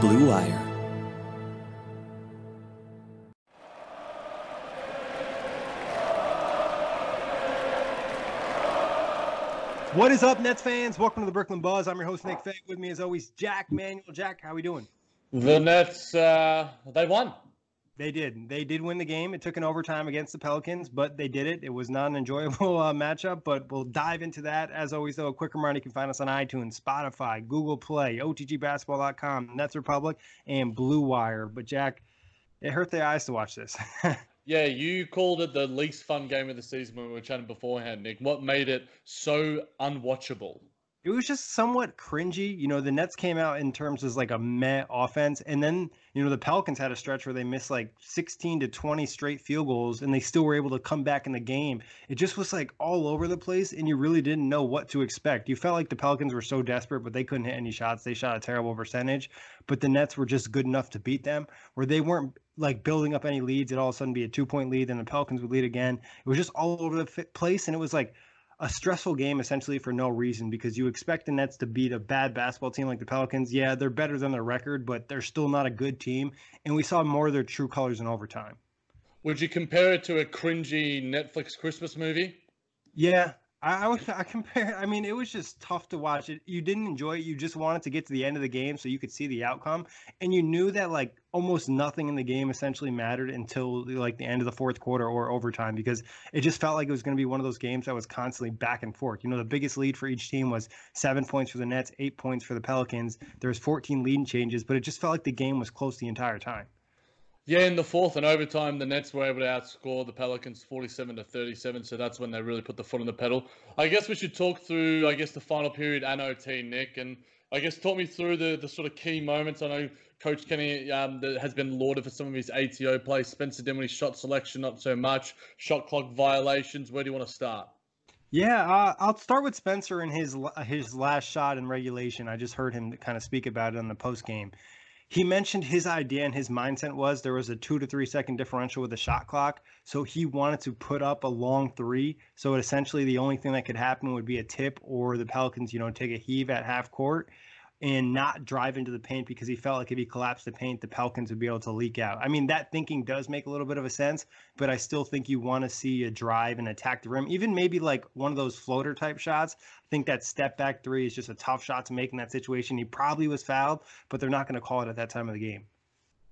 Blue Wire. What is up, Nets fans? Welcome to the Brooklyn Buzz. I'm your host Nick Fay. With me, as always, Jack Manuel. Jack, how are we doing? The Nets, uh, they won. They did. They did win the game. It took an overtime against the Pelicans, but they did it. It was not an enjoyable uh, matchup, but we'll dive into that. As always, though, a quick reminder you can find us on iTunes, Spotify, Google Play, OTGBasketball.com, Nets Republic, and Blue Wire. But, Jack, it hurt the eyes to watch this. yeah, you called it the least fun game of the season when we were chatting beforehand, Nick. What made it so unwatchable? It was just somewhat cringy. You know, the Nets came out in terms of like a meh offense, and then you know the Pelicans had a stretch where they missed like 16 to 20 straight field goals, and they still were able to come back in the game. It just was like all over the place, and you really didn't know what to expect. You felt like the Pelicans were so desperate, but they couldn't hit any shots. They shot a terrible percentage, but the Nets were just good enough to beat them, where they weren't like building up any leads. It all of a sudden be a two point lead, and the Pelicans would lead again. It was just all over the place, and it was like a stressful game essentially for no reason because you expect the Nets to beat a bad basketball team like the Pelicans. Yeah, they're better than their record, but they're still not a good team. And we saw more of their true colors in overtime. Would you compare it to a cringy Netflix Christmas movie? Yeah, I, I I compare. I mean, it was just tough to watch it. You didn't enjoy it. You just wanted to get to the end of the game so you could see the outcome, and you knew that like almost nothing in the game essentially mattered until like the end of the fourth quarter or overtime because it just felt like it was going to be one of those games that was constantly back and forth. You know, the biggest lead for each team was seven points for the Nets, eight points for the Pelicans. There was 14 lead changes, but it just felt like the game was close the entire time. Yeah, in the fourth and overtime, the Nets were able to outscore the Pelicans 47 to 37. So that's when they really put the foot on the pedal. I guess we should talk through, I guess, the final period and OT, Nick. And I guess talk me through the, the sort of key moments. I know Coach Kenny um, has been lauded for some of his ATO plays. Spencer Dinwiddie's shot selection, not so much. Shot clock violations. Where do you want to start? Yeah, uh, I'll start with Spencer and his his last shot in regulation. I just heard him kind of speak about it in the post game he mentioned his idea and his mindset was there was a two to three second differential with the shot clock. So he wanted to put up a long three. So essentially, the only thing that could happen would be a tip or the Pelicans, you know, take a heave at half court and not drive into the paint because he felt like if he collapsed the paint, the Pelicans would be able to leak out. I mean, that thinking does make a little bit of a sense, but I still think you want to see a drive and attack the rim, even maybe like one of those floater type shots. I think that step back three is just a tough shot to make in that situation. He probably was fouled, but they're not going to call it at that time of the game.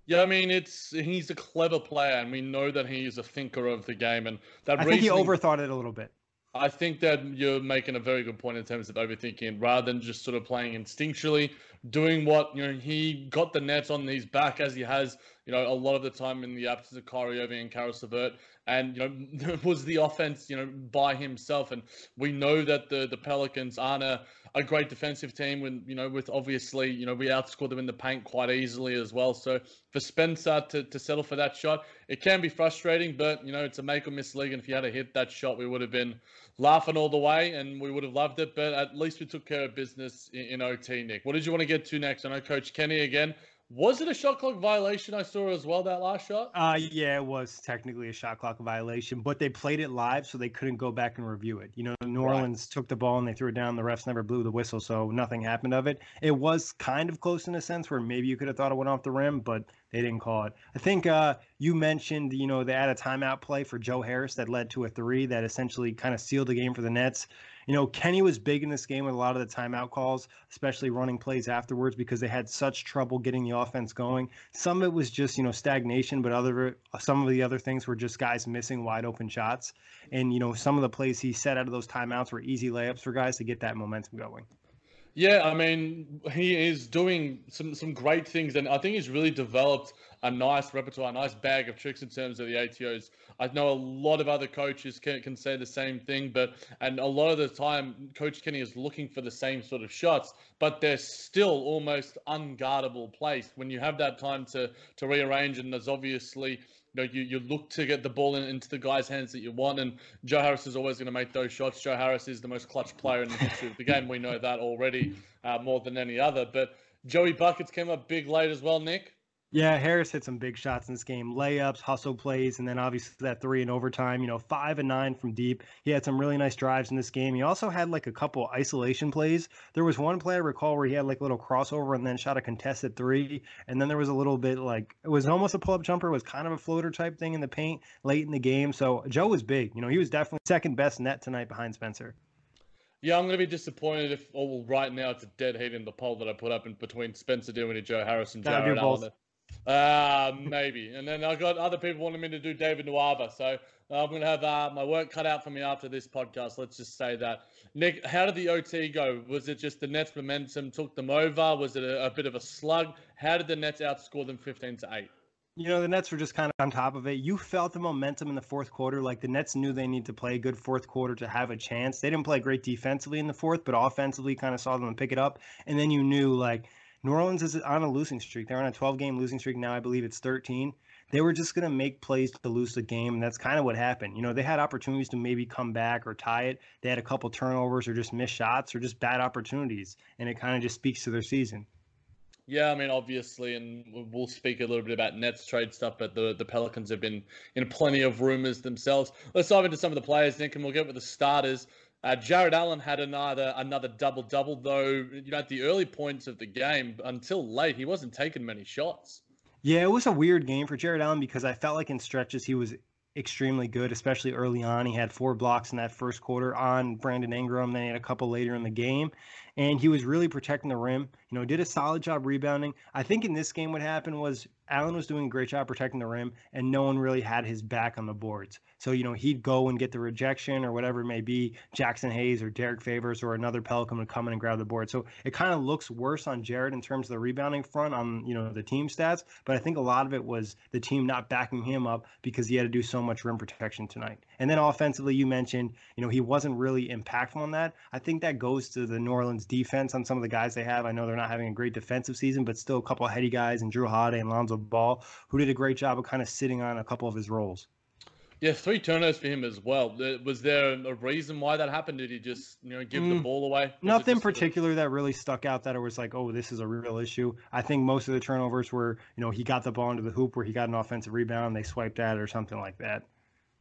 Yeah, I mean, it's he's a clever player, and we know that he is a thinker of the game, and that I think he overthought it a little bit. I think that you're making a very good point in terms of overthinking rather than just sort of playing instinctually, doing what, you know, he got the Nets on his back as he has, you know, a lot of the time in the absence of Kyrie Irving and Caris LeVert. And, you know, was the offense, you know, by himself. And we know that the, the Pelicans aren't a, a great defensive team when, you know, with obviously, you know, we outscored them in the paint quite easily as well. So for Spencer to, to settle for that shot, it can be frustrating, but, you know, it's a make or miss league. And if you had to hit that shot, we would have been laughing all the way, and we would have loved it. But at least we took care of business in, in OT, Nick. What did you want to get to next? I know Coach Kenny again was it a shot clock violation I saw as well, that last shot? Uh, yeah, it was technically a shot clock violation, but they played it live, so they couldn't go back and review it. You know, New Orleans right. took the ball and they threw it down. The refs never blew the whistle, so nothing happened of it. It was kind of close in a sense where maybe you could have thought it went off the rim, but they didn't call it. I think uh, you mentioned, you know, they had a timeout play for Joe Harris that led to a three that essentially kind of sealed the game for the Nets. You know, Kenny was big in this game with a lot of the timeout calls, especially running plays afterwards because they had such trouble getting the offense going. Some of it was just, you know, stagnation, but other some of the other things were just guys missing wide open shots. And, you know, some of the plays he set out of those timeouts were easy layups for guys to get that momentum going. Yeah, I mean, he is doing some some great things, and I think he's really developed a nice repertoire, a nice bag of tricks in terms of the ATOs. I know a lot of other coaches can, can say the same thing, but and a lot of the time, Coach Kenny is looking for the same sort of shots, but they're still almost unguardable place when you have that time to to rearrange, and there's obviously you know, you, you look to get the ball in, into the guy's hands that you want, and Joe Harris is always going to make those shots. Joe Harris is the most clutch player in the history of the game. We know that already uh, more than any other. But Joey Buckets came up big late as well, Nick. Yeah, Harris hit some big shots in this game, layups, hustle plays, and then obviously that three in overtime. You know, five and nine from deep. He had some really nice drives in this game. He also had like a couple isolation plays. There was one play I recall where he had like a little crossover and then shot a contested three, and then there was a little bit like it was almost a pull up jumper. It was kind of a floater type thing in the paint late in the game. So Joe was big. You know, he was definitely second best net tonight behind Spencer. Yeah, I'm going to be disappointed if, oh, well, right now it's a dead heat in the poll that I put up in between Spencer Dinwiddie, Joe Harris, and Jarrett Allen. Uh, maybe. And then I got other people wanting me to do David Nwaba. So I'm going to have uh, my work cut out for me after this podcast. Let's just say that. Nick, how did the OT go? Was it just the Nets momentum took them over? Was it a, a bit of a slug? How did the Nets outscore them 15 to 8? You know, the Nets were just kind of on top of it. You felt the momentum in the fourth quarter. Like the Nets knew they need to play a good fourth quarter to have a chance. They didn't play great defensively in the fourth, but offensively kind of saw them pick it up. And then you knew, like, New Orleans is on a losing streak. They're on a 12 game losing streak now. I believe it's 13. They were just going to make plays to lose the game, and that's kind of what happened. You know, they had opportunities to maybe come back or tie it. They had a couple turnovers or just missed shots or just bad opportunities, and it kind of just speaks to their season. Yeah, I mean, obviously, and we'll speak a little bit about Nets trade stuff, but the, the Pelicans have been in plenty of rumors themselves. Let's dive into some of the players, Nick, and we'll get with the starters. Uh, Jarrett Allen had another another double double, though. You know, at the early points of the game, until late, he wasn't taking many shots. Yeah, it was a weird game for Jarrett Allen because I felt like in stretches he was extremely good, especially early on. He had four blocks in that first quarter on Brandon Ingram. Then he had a couple later in the game, and he was really protecting the rim. You know, did a solid job rebounding. I think in this game, what happened was Allen was doing a great job protecting the rim, and no one really had his back on the boards. So, you know, he'd go and get the rejection or whatever it may be. Jaxson Hayes or Derrick Favors or another Pelican would come in and grab the board. So it kind of looks worse on Jarrett in terms of the rebounding front on, you know, the team stats. But I think a lot of it was the team not backing him up because he had to do so much rim protection tonight. And then offensively, you mentioned, you know, he wasn't really impactful on that. I think that goes to the New Orleans defense on some of the guys they have. I know they're not having a great defensive season, but still a couple of heady guys and Jrue Holiday and Lonzo Ball who did a great job of kind of sitting on a couple of his roles. Yeah, three turnovers for him as well. Was there a reason why that happened? Did he just, you know, give mm, the ball away? Nothing particular that really stuck out that it was like, oh, this is a real issue. I think most of the turnovers were, you know, he got the ball into the hoop where he got an offensive rebound, and they swiped at it or something like that.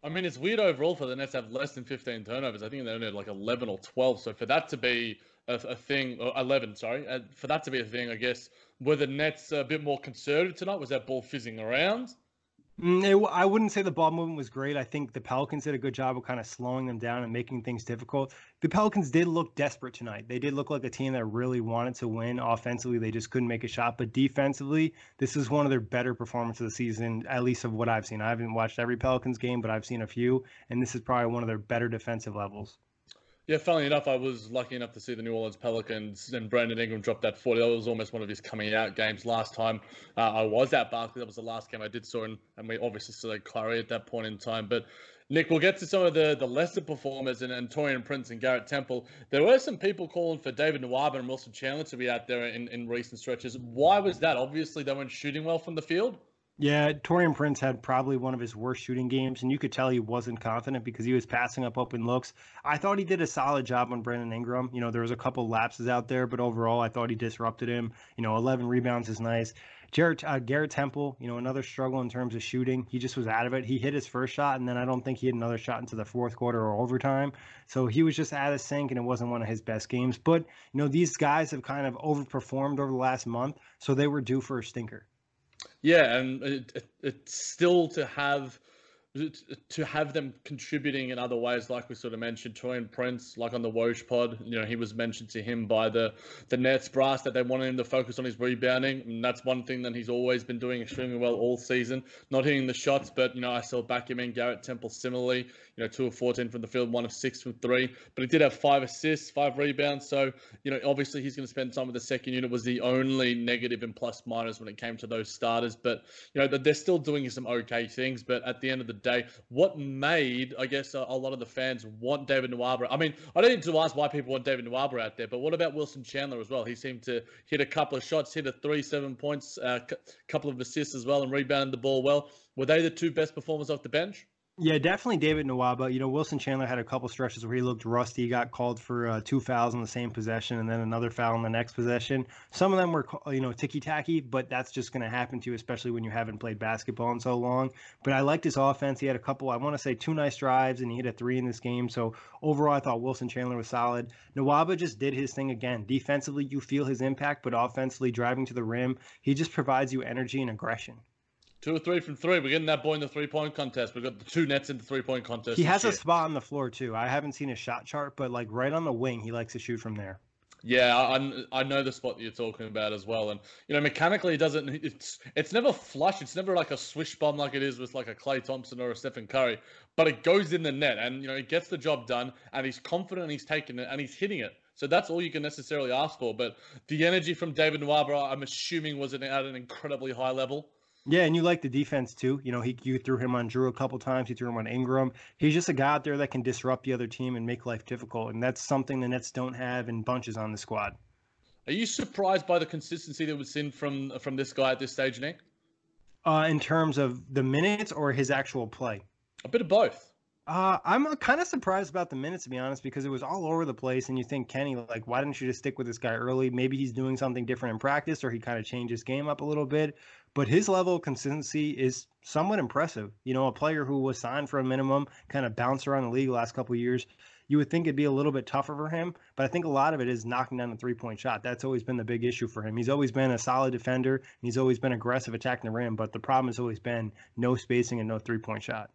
I mean, it's weird overall for the Nets to have less than 15 turnovers. I think they only had like 11 or 12. So for that to be a, a thing, or 11, sorry, uh, for that to be a thing, I guess, were the Nets a bit more conservative tonight? Was that ball fizzing around? Mm, it, I wouldn't say the ball movement was great. I think the Pelicans did a good job of kind of slowing them down and making things difficult. The Pelicans did look desperate tonight. They did look like a team that really wanted to win. Offensively, they just couldn't make a shot. But defensively, this is one of their better performances of the season, at least of what I've seen. I haven't watched every Pelicans game, but I've seen a few, and this is probably one of their better defensive levels. Yeah, funnily enough, I was lucky enough to see the New Orleans Pelicans and Brandon Ingram drop that 40. That was almost one of his coming out games last time uh, I was at Barclays. That was the last game I did saw, and, and we obviously saw Kyrie at that point in time. But Nick, we'll get to some of the, the lesser performers and, and Taurean Prince and Garrett Temple. There were some people calling for David Nwaba and Wilson Chandler to be out there in, in recent stretches. Why was that? Obviously, they weren't shooting well from the field. Yeah, Taurean Prince had probably one of his worst shooting games, and you could tell he wasn't confident because he was passing up open looks. I thought he did a solid job on Brandon Ingram. You know, there was a couple lapses out there, but overall, I thought he disrupted him. You know, 11 rebounds is nice. Jarrett, uh, Garrett Temple, you know, another struggle in terms of shooting. He just was out of it. He hit his first shot, and then I don't think he had another shot into the fourth quarter or overtime. So he was just out of sync, and it wasn't one of his best games. But, you know, these guys have kind of overperformed over the last month, so they were due for a stinker. Yeah, and it, it, it's still to have to have them contributing in other ways, like we sort of mentioned, Taurean Prince, like on the Woj pod, you know, he was mentioned to him by the the Nets brass that they wanted him to focus on his rebounding, and that's one thing that he's always been doing extremely well all season. Not hitting the shots, but you know, I still back him. Garrett Temple similarly, you know, two of fourteen from the field, one of six from three, but he did have five assists, five rebounds. So you know, obviously he's going to spend time with the second unit. Was the only negative in plus minus when it came to those starters, but you know, they're still doing some okay things. But at the end of the day, what made, I guess, a, a, lot of the fans want David Nwaba? I mean, I don't need to ask why people want David Nwaba out there, but what about Wilson Chandler as well? He seemed to hit a couple of shots, hit a three, seven points, a uh, couple of assists as well, and rebounded the ball well. Were they the two best performers off the bench? Yeah, definitely David Nwaba. You know, Wilson Chandler had a couple stretches where he looked rusty. He got called for uh, two fouls in the same possession and then another foul in the next possession. Some of them were, you know, ticky tacky, but that's just going to happen to you, especially when you haven't played basketball in so long. But I liked his offense. He had a couple, I want to say, two nice drives, and he hit a three in this game. So overall, I thought Wilson Chandler was solid. Nawaba just did his thing again. Defensively, you feel his impact, but offensively, driving to the rim, he just provides you energy and aggression. Two or three from three. We're getting that boy in the three point contest. We've got the two nets in the three point contest. He has year. a spot on the floor too. I haven't seen his shot chart, but like right on the wing, he likes to shoot from there. Yeah, I, I know the spot that you're talking about as well, and you know mechanically, it doesn't it's it's never flush. It's never like a swish bomb like it is with like a Klay Thompson or a Stephen Curry, but it goes in the net, and you know it gets the job done, and he's confident, and he's taking it, and he's hitting it. So that's all you can necessarily ask for. But the energy from David Nwaba, I'm assuming, was at an incredibly high level. Yeah, and you like the defense too. You know, he you threw him on Jrue a couple times. You threw him on Ingram. He's just a guy out there that can disrupt the other team and make life difficult, and that's something the Nets don't have in bunches on the squad. Are you surprised by the consistency that we've seen from from this guy at this stage, Nick? Uh, in terms of the minutes or his actual play? A bit of both. Uh, I'm kind of surprised about the minutes, to be honest, because it was all over the place. And you think, Kenny, like, why didn't you just stick with this guy early? Maybe he's doing something different in practice, or he kind of changed his game up a little bit. But his level of consistency is somewhat impressive. You know, a player who was signed for a minimum, kind of bounced around the league the last couple years. You would think it'd be a little bit tougher for him, but I think a lot of it is knocking down the three point shot. That's always been the big issue for him. He's always been a solid defender, and he's always been aggressive attacking the rim, but the problem has always been no spacing and no three point shot.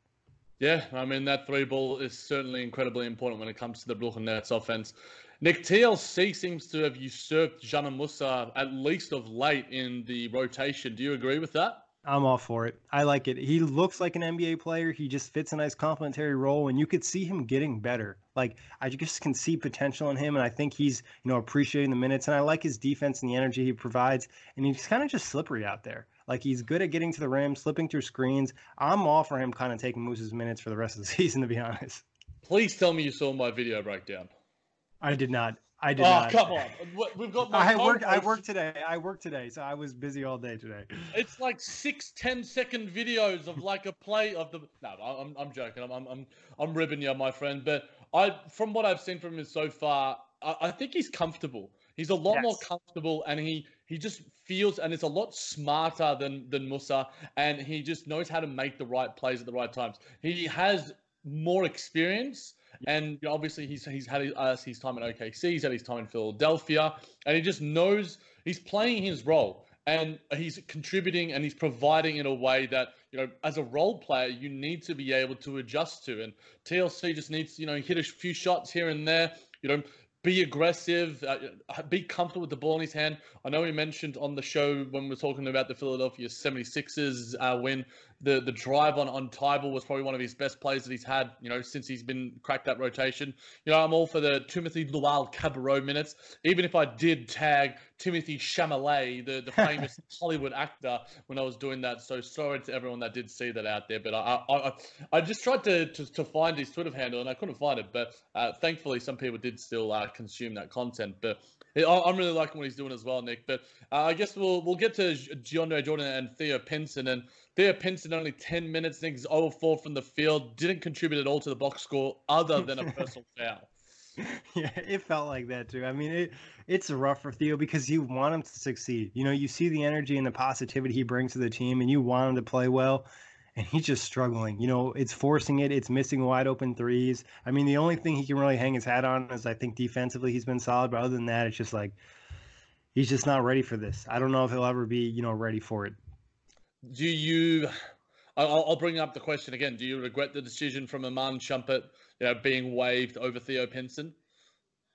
Yeah, I mean that three ball is certainly incredibly important when it comes to the Brooklyn Nets offense. Nick TLC seems to have usurped Dzanan Musa at least of late in the rotation. Do you agree with that? I'm all for it. I like it. He looks like an NBA player. He just fits a nice complementary role, and you could see him getting better. Like I just can see potential in him, and I think he's you know appreciating the minutes, and I like his defense and the energy he provides, and he's kind of just slippery out there. Like he's good at getting to the rim, slipping through screens. I'm all for him kind of taking Moose's minutes for the rest of the season, to be honest. Please tell me you saw my video breakdown. I did not. I did not. oh, not. come on. We've got my I worked I worked today. I worked today, so I was busy all day today. It's like six, ten second videos of like a play of the No, I'm I'm joking. I'm I'm I'm, I'm ribbing you, my friend. But I from what I've seen from him so far, I, I think he's comfortable. He's a lot yes. more comfortable and he he just feels and is a lot smarter than than Musa and he just knows how to make the right plays at the right times. He has more experience and obviously he's he's had his, uh, his time in OKC, he's had his time in Philadelphia, and he just knows he's playing his role and he's contributing and he's providing in a way that you know, as a role player, you need to be able to adjust to. And TLC just needs, you know, hit a few shots here and there. You know, be aggressive, uh, be comfortable with the ball in his hand. I know he mentioned on the show when we were talking about the Philadelphia 76ers uh, win the the drive on on Thybulle was probably one of his best plays that he's had, you know, since he's been cracked that rotation. You know, I'm all for the Timothy Luwawu-Cabarrot minutes, even if I did tag Timothy Chalamet, the, the famous Hollywood actor, when I was doing that. So sorry to everyone that did see that out there, but I I, I just tried to, to, to find his Twitter handle and I couldn't find it. But uh, thankfully, some people did still uh, consume that content. But I'm really liking what he's doing as well, Nick. But uh, I guess we'll we'll get to DeAndre Jordan and Theo Pinson. And Theo Pinson only 10 minutes, Nick 0 4 from the field, didn't contribute at all to the box score other than a personal foul. Yeah, it felt like that too. I mean, it it's rough for Theo because you want him to succeed. You know, you see the energy and the positivity he brings to the team, and you want him to play well and he's just struggling. You know, it's forcing it, it's missing wide open threes. I mean, the only thing he can really hang his hat on is I think defensively he's been solid, but other than that, it's just like he's just not ready for this. I don't know if he'll ever be, you know, ready for it. Do you? I'll, I'll bring up the question again. Do you regret the decision from Iman Shumpert, you know, being waived over Theo Pinson?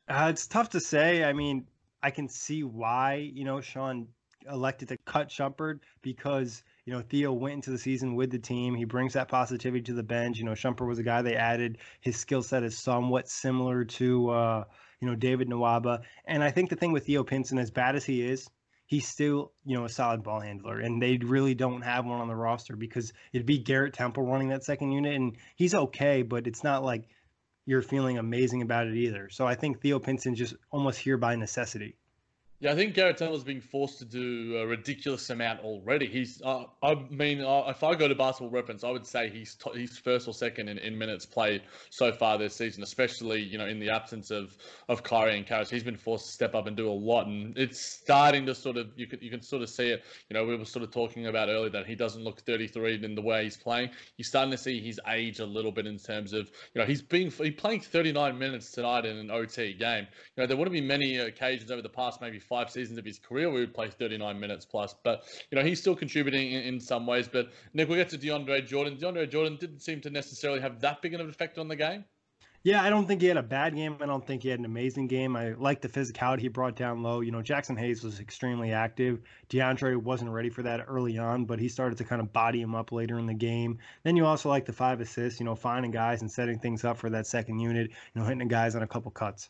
Uh, it's tough to say. I mean, I can see why you know Sean elected to cut Shumpert because you know, Theo went into the season with the team. He brings that positivity to the bench. You know, Shumpert was a guy they added. His skill set is somewhat similar to, uh, you know, David Nwaba. And I think the thing with Theo Pinson, as bad as he is, he's still, you know, a solid ball handler. And they really don't have one on the roster because it'd be Garrett Temple running that second unit. And he's okay, but it's not like you're feeling amazing about it either. So I think Theo Pinson just almost here by necessity. Yeah, I think Garrett Temple's being forced to do a ridiculous amount already. He's, uh, I mean, uh, if I go to basketball reference, I would say he's t- he's first or second in, in minutes played so far this season, especially you know in the absence of of Kyrie and Caris. He's been forced to step up and do a lot, and it's starting to sort of you can you can sort of see it. You know, we were sort of talking about earlier that he doesn't look 33 in the way he's playing. You're starting to see his age a little bit in terms of you know he's been he's playing 39 minutes tonight in an OT game. You know, there wouldn't be many occasions over the past maybe five seasons of his career where he would play 39 minutes plus. But, you know, he's still contributing in, in some ways. But, Nick, we'll get to DeAndre Jordan. DeAndre Jordan didn't seem to necessarily have that big of an effect on the game. Yeah, I don't think he had a bad game. I don't think he had an amazing game. I like the physicality he brought down low. You know, Jaxson Hayes was extremely active. DeAndre wasn't ready for that early on, but he started to kind of body him up later in the game. Then you also like the five assists, you know, finding guys and setting things up for that second unit, you know, hitting the guys on a couple cuts.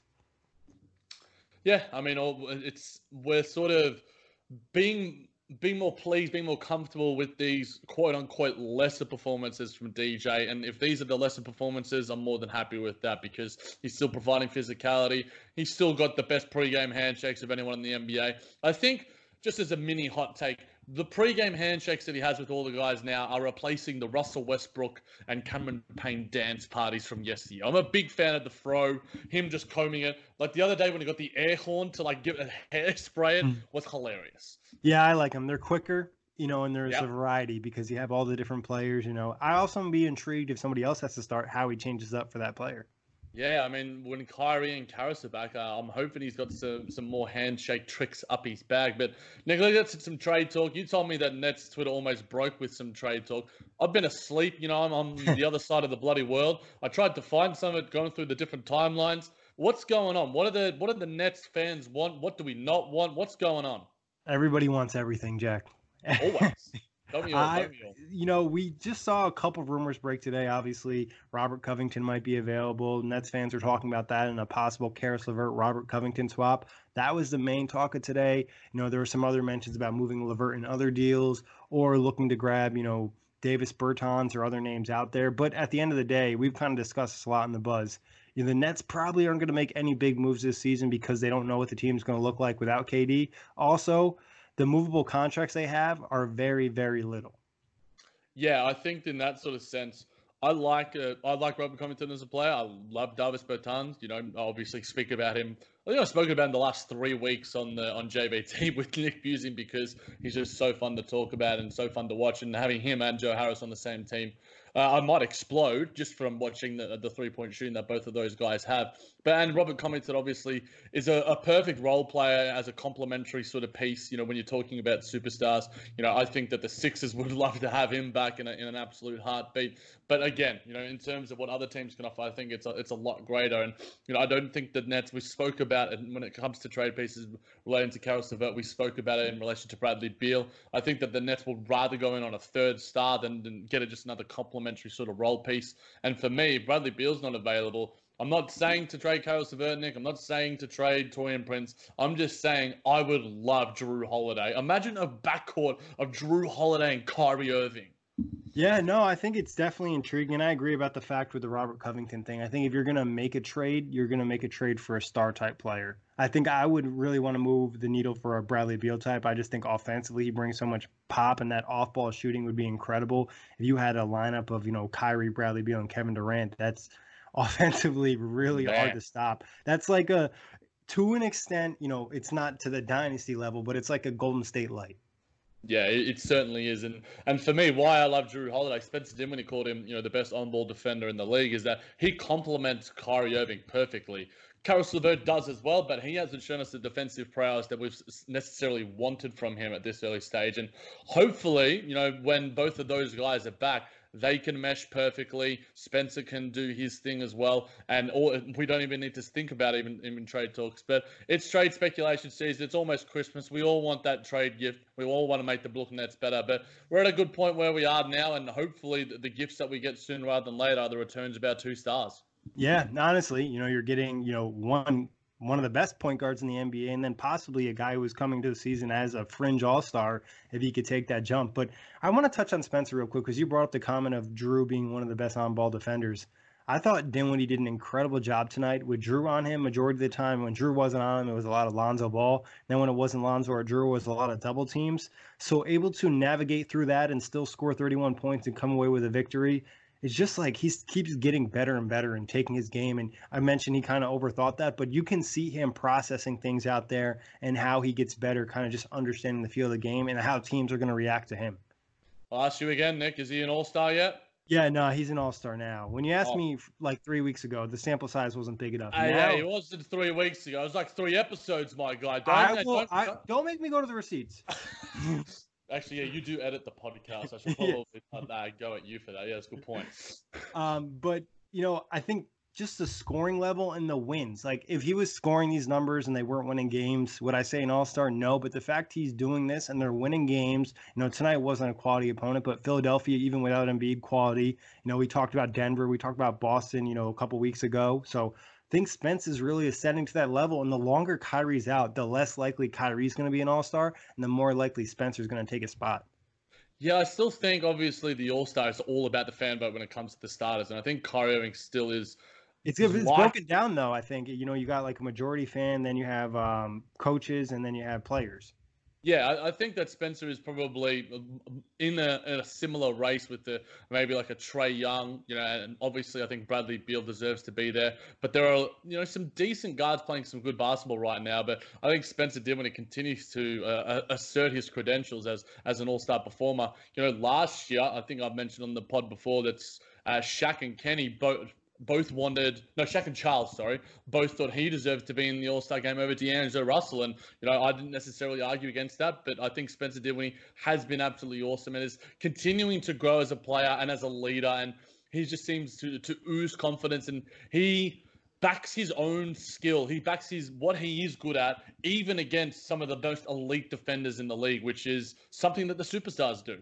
Yeah, I mean, it's we're sort of being being more pleased, being more comfortable with these quote unquote lesser performances from DJ. And if these are the lesser performances, I'm more than happy with that because he's still providing physicality. He's still got the best pregame handshakes of anyone in the NBA. I think, just as a mini hot take, the pre-game handshakes that he has with all the guys now are replacing the Russell Westbrook and Cameron Payne dance parties from yesteryear. I'm a big fan of the fro, him just combing it. Like the other day when he got the air horn to like give a hairspray it mm. was hilarious. Yeah, I like them. They're quicker, you know, and there's yep. a variety because you have all the different players, you know. I also be intrigued if somebody else has to start how he changes up for that player. Yeah, I mean, when Kyrie and Caris are back, uh, I'm hoping he's got some, some more handshake tricks up his bag. But get some trade talk. You told me that Nets Twitter almost broke with some trade talk. I've been asleep. You know, I'm on the other side of the bloody world. I tried to find some of it going through the different timelines. What's going on? What are the what do the Nets fans want? What do we not want? What's going on? Everybody wants everything, Jack. Always. I, you know, we just saw a couple rumors break today. Obviously, Robert Covington might be available. Nets fans are talking about that and a possible Caris LeVert Robert Covington swap. That was the main talk of today. You know, there were some other mentions about moving LeVert in other deals or looking to grab, you know, Davis Bertans or other names out there. But at the end of the day, we've kind of discussed this a lot in the buzz. You know, the Nets probably aren't going to make any big moves this season because they don't know what the team's going to look like without KD. Also, the movable contracts they have are very, very little. Yeah, I think in that sort of sense, I like uh, I like Robert Covington as a player. I love Davis Bertans. You know, I obviously speak about him. I think I've spoken about him the last three weeks on the on JVT with Nick Busing because he's just so fun to talk about and so fun to watch. And having him and Joe Harris on the same team uh, I might explode just from watching the, the three point shooting that both of those guys have. But and Robert Covington obviously is a, a perfect role player as a complementary sort of piece. You know, when you're talking about superstars, you know, I think that the Sixers would love to have him back in, a, in an absolute heartbeat. But again, you know, in terms of what other teams can offer, I think it's a, it's a lot greater. And you know, I don't think the Nets. We spoke about it when it comes to trade pieces relating to Caris LeVert. We spoke about it in relation to Bradley Beal. I think that the Nets would rather go in on a third star than, than get a, just another complementary sort of role piece. And for me, Bradley Beal's not available. I'm not saying to trade Caris LeVert, Nick. I'm not saying to trade Taurean Prince. I'm just saying I would love Jrue Holiday. Imagine a backcourt of Jrue Holiday and Kyrie Irving. Yeah, no, I think it's definitely intriguing. And I agree about the fact with the Robert Covington thing. I think if you're going to make a trade, you're going to make a trade for a star type player. I think I would really want to move the needle for a Bradley Beal type. I just think offensively he brings so much pop, and that off ball shooting would be incredible. If you had a lineup of, you know, Kyrie, Bradley Beal, and Kevin Durant, that's offensively really Man. hard to stop. That's like a to an extent, you know, it's not to the dynasty level, but it's like a Golden State light. Yeah, it, it, certainly is, and and for me, why I love Jrue Holiday, Spencer Dinwiddie called him, you know, the best on-ball defender in the league, is that he complements Kyrie Irving perfectly. Caris LeVert does as well, but he hasn't shown us the defensive prowess that we've necessarily wanted from him at this early stage. And hopefully, you know, when both of those guys are back, they can mesh perfectly. Spencer can do his thing as well, and all, we don't even need to think about even even trade talks. But it's trade speculation season. It's almost Christmas. We all want that trade gift. We all want to make the Brooklyn Nets better. But we're at a good point where we are now, and hopefully the, the gifts that we get sooner rather than later are the returns of our two stars. Yeah, honestly, you know, you're getting you know one one of the best point guards in the NBA, and then possibly a guy who was coming to the season as a fringe all star if he could take that jump. But I want to touch on Spencer real quick because you brought up the comment of Jrue being one of the best on ball defenders. I thought Dinwiddie did an incredible job tonight with Jrue on him majority of the time. When Jrue wasn't on him, it was a lot of Lonzo Ball. Then when it wasn't Lonzo or Jrue, it was a lot of double teams. So able to navigate through that and still score 31 points and come away with a victory it's just like he keeps getting better and better and taking his game. And I mentioned he kind of overthought that, but you can see him processing things out there and how he gets better, kind of just understanding the feel of the game and how teams are going to react to him. I'll ask you again, Nick. Is he an all star yet? Yeah, no, he's an all star now. When you asked oh. me like three weeks ago, the sample size wasn't big enough. Now, yeah, it wasn't three weeks ago. It was like three episodes, my guy. Don't, I will, don't, I, don't make me go to the receipts. Actually, yeah, you do edit the podcast. I should probably yeah. go at you for that. Yeah, that's a good point. Um, but you know, I think just the scoring level and the wins. Like if he was scoring these numbers and they weren't winning games, would I say an all-star? No, but the fact he's doing this and they're winning games, you know, tonight wasn't a quality opponent, but Philadelphia, even without Embiid, quality. You know, we talked about Denver, we talked about Boston, you know, a couple weeks ago. So think Spence is really ascending to that level. And the longer Kyrie's out, the less likely Kyrie's going to be an all star, and the more likely Spencer's going to take a spot. Yeah, I still think obviously the All Star is all about the fan vote when it comes to the starters, and I think Kyrie Irving still is. It's, it's broken down though. I think you know you got like a majority fan, then you have um, coaches, and then you have players. Yeah, I, I, think that Spencer is probably in a, in a, similar race with the maybe like a Trae Young, you know, and obviously I think Bradley Beal deserves to be there. But there are you know some decent guards playing some good basketball right now. But I think Spencer Dinwiddie continues to uh, assert his credentials as as an All Star performer. You know, last year I think I've mentioned on the pod before that's uh, Shaq and Kenny both both wanted no Shaq and Charles, sorry, both thought he deserved to be in the All Star game over D'Angelo Russell, and you know I didn't necessarily argue against that, but I think Spencer Dinwiddie has been absolutely awesome and is continuing to grow as a player and as a leader, and he just seems to to ooze confidence, and he backs his own skill. He backs his what he is good at, even against some of the most elite defenders in the league, which is something that the superstars do.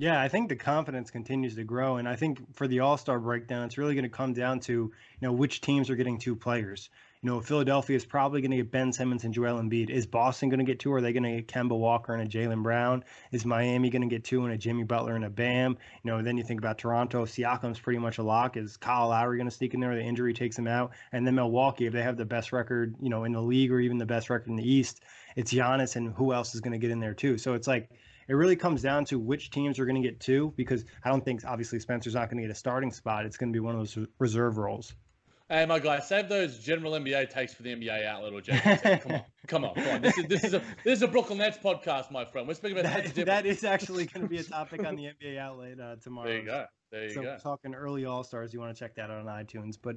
Yeah, I think the confidence continues to grow, and I think for the All Star breakdown, it's really going to come down to you know which teams are getting two players. You know, Philadelphia is probably going to get Ben Simmons and Joel Embiid. Is Boston going to get two? Or are they going to get Kemba Walker and a Jaylen Brown? Is Miami going to get two and a Jimmy Butler and a Bam? You know, then you think about Toronto. Siakam's pretty much a lock. Is Kyle Lowry going to sneak in there? The injury takes him out. And then Milwaukee, if they have the best record, you know, in the league or even the best record in the East, it's Giannis and who else is going to get in there too. So it's like it really comes down to which teams are going to get two because I don't think obviously Spencer's not going to get a starting spot. It's going to be one of those reserve roles. Hey, my guy, save those general NBA takes for the NBA outlet or JT. Come on, come on, come on. This is this is a this is a Brooklyn Nets podcast, my friend. We're speaking about that, that is actually going to be a topic on the NBA outlet uh, tomorrow. There you go. There you so go. talking early All Stars, you want to check that out on iTunes. But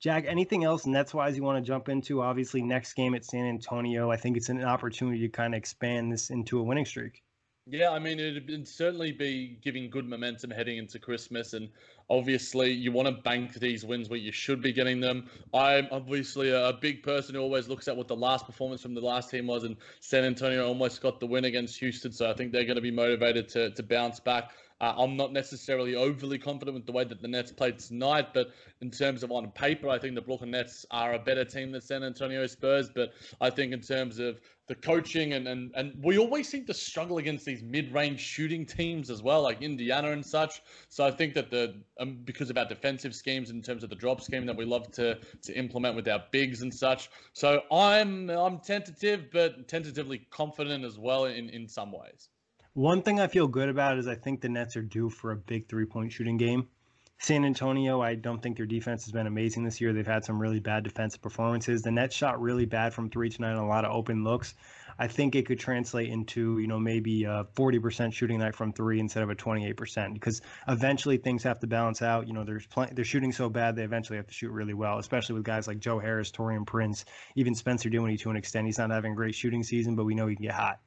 Jack, anything else Nets wise you want to jump into? Obviously, next game at San Antonio, I think it's an opportunity to kind of expand this into a winning streak. Yeah, I mean, it'd certainly be giving good momentum heading into Christmas. And obviously, you want to bank these wins where you should be getting them. I'm obviously a big person who always looks at what the last performance from the last team was, and San Antonio almost got the win against Houston. So I think they're going to be motivated to, to bounce back. Uh, I'm not necessarily overly confident with the way that the Nets played tonight, but in terms of on paper, I think the Brooklyn Nets are a better team than San Antonio Spurs. But I think in terms of the coaching and and, and we always seem to struggle against these mid-range shooting teams as well, like Indiana and such. So I think that the um, because of our defensive schemes in terms of the drop scheme that we love to to implement with our bigs and such. So I'm I'm tentative, but tentatively confident as well in in some ways. One thing I feel good about is I think the Nets are due for a big three point shooting game. San Antonio, I don't think their defense has been amazing this year. They've had some really bad defensive performances. The Nets shot really bad from three tonight on a lot of open looks. I think it could translate into, you know, maybe uh, a 40% shooting night from three instead of a 28% because eventually things have to balance out. You know, there's pl- they're shooting so bad they eventually have to shoot really well, especially with guys like Joe Harris, Taurean Prince, even Spencer Dinwiddie to an extent. He's not having a great shooting season, but we know he can get hot.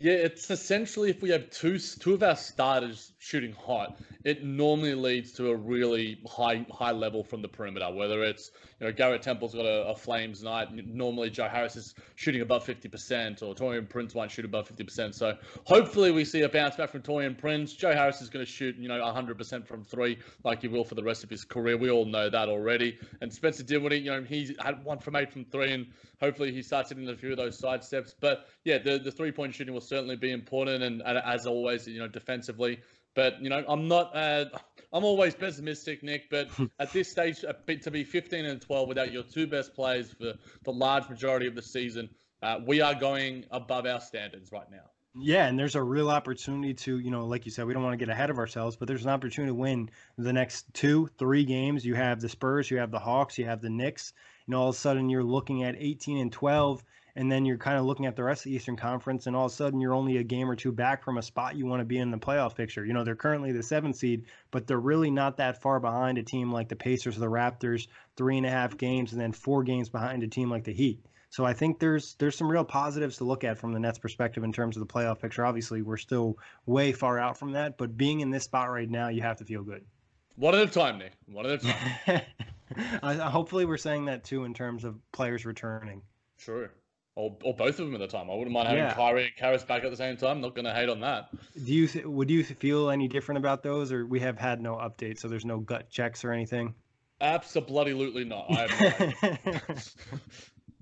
Yeah, it's essentially if we have two two of our starters shooting hot, it normally leads to a really high high level from the perimeter. Whether it's you know Garrett Temple's got a, a Flames night, normally Joe Harris is shooting above fifty percent, or Taurean Prince might shoot above fifty percent. So hopefully we see a bounce back from Taurean Prince. Joe Harris is going to shoot you know hundred percent from three, like he will for the rest of his career. We all know that already. And Spencer Dinwiddie, you know he had one from eight from three, and hopefully he starts hitting a few of those side steps. But yeah, the the three point shooting will certainly be important, and, and as always, you know, defensively. But you know, I'm not. Uh, I'm always pessimistic, Nick. But at this stage, to be 15 and 12 without your two best players for the large majority of the season, uh, we are going above our standards right now. Yeah, and there's a real opportunity to, you know, like you said, we don't want to get ahead of ourselves, but there's an opportunity to win the next two, three games. You have the Spurs, you have the Hawks, you have the Knicks. and all of a sudden you're looking at 18 and 12 and then you're kind of looking at the rest of the Eastern Conference, and all of a sudden you're only a game or two back from a spot you want to be in the playoff picture. You know, they're currently the seventh seed, but they're really not that far behind a team like the Pacers or the Raptors, three and a half games, and then four games behind a team like the Heat. So I think there's there's some real positives to look at from the Nets perspective in terms of the playoff picture. Obviously, we're still way far out from that, but being in this spot right now, you have to feel good. One at a time, Nick. One at a time. Hopefully, we're saying that too in terms of players returning. Sure or, or both of them at the time. I wouldn't mind having yeah. Kyrie and Caris back at the same time. Not going to hate on that. Do you th- would you feel any different about those, or we have had no updates, so there's no gut checks or anything? Absolutely not.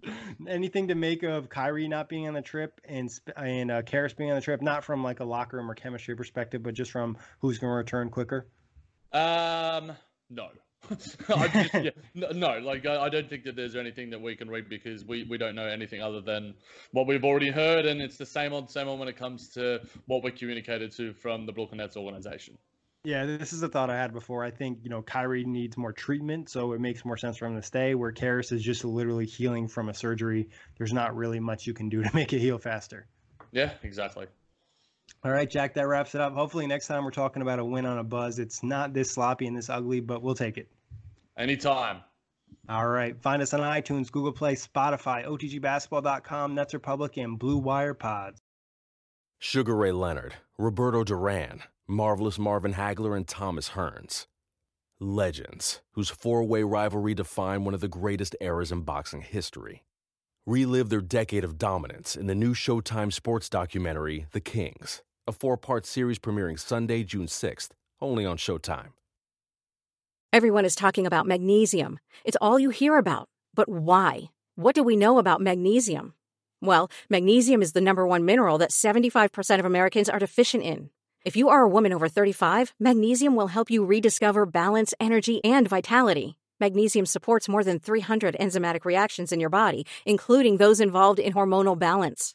Anything to make of Kyrie not being on the trip and and uh, Caris being on the trip, not from like a locker room or chemistry perspective, but just from who's going to return quicker? Um, no. just, yeah, no, like I, I, don't think that there's anything that we can read because we, we don't know anything other than what we've already heard, and it's the same old same old when it comes to what we're communicated to from the Brooklyn Nets organization. Yeah, this is a thought I had before. I think you know Kyrie needs more treatment, so it makes more sense for him to stay. Where Caris is just literally healing from a surgery. There's not really much you can do to make it heal faster. Yeah, exactly. All right, Jack, that wraps it up. Hopefully, next time we're talking about a win on a buzz. It's not this sloppy and this ugly, but we'll take it. Anytime. All right. Find us on iTunes, Google Play, Spotify, OTGBasketball.com, Nets Republic, and Blue Wire Pods. Sugar Ray Leonard, Roberto Duran, Marvelous Marvin Hagler, and Thomas Hearns. Legends, whose four way rivalry defined one of the greatest eras in boxing history. Relive their decade of dominance in the new Showtime sports documentary, The Kings, a four part series premiering Sunday, June 6th, only on Showtime. Everyone is talking about magnesium. It's all you hear about. But why? What do we know about magnesium? Well, magnesium is the number one mineral that 75% of Americans are deficient in. If you are a woman over 35, magnesium will help you rediscover balance, energy, and vitality. Magnesium supports more than 300 enzymatic reactions in your body, including those involved in hormonal balance.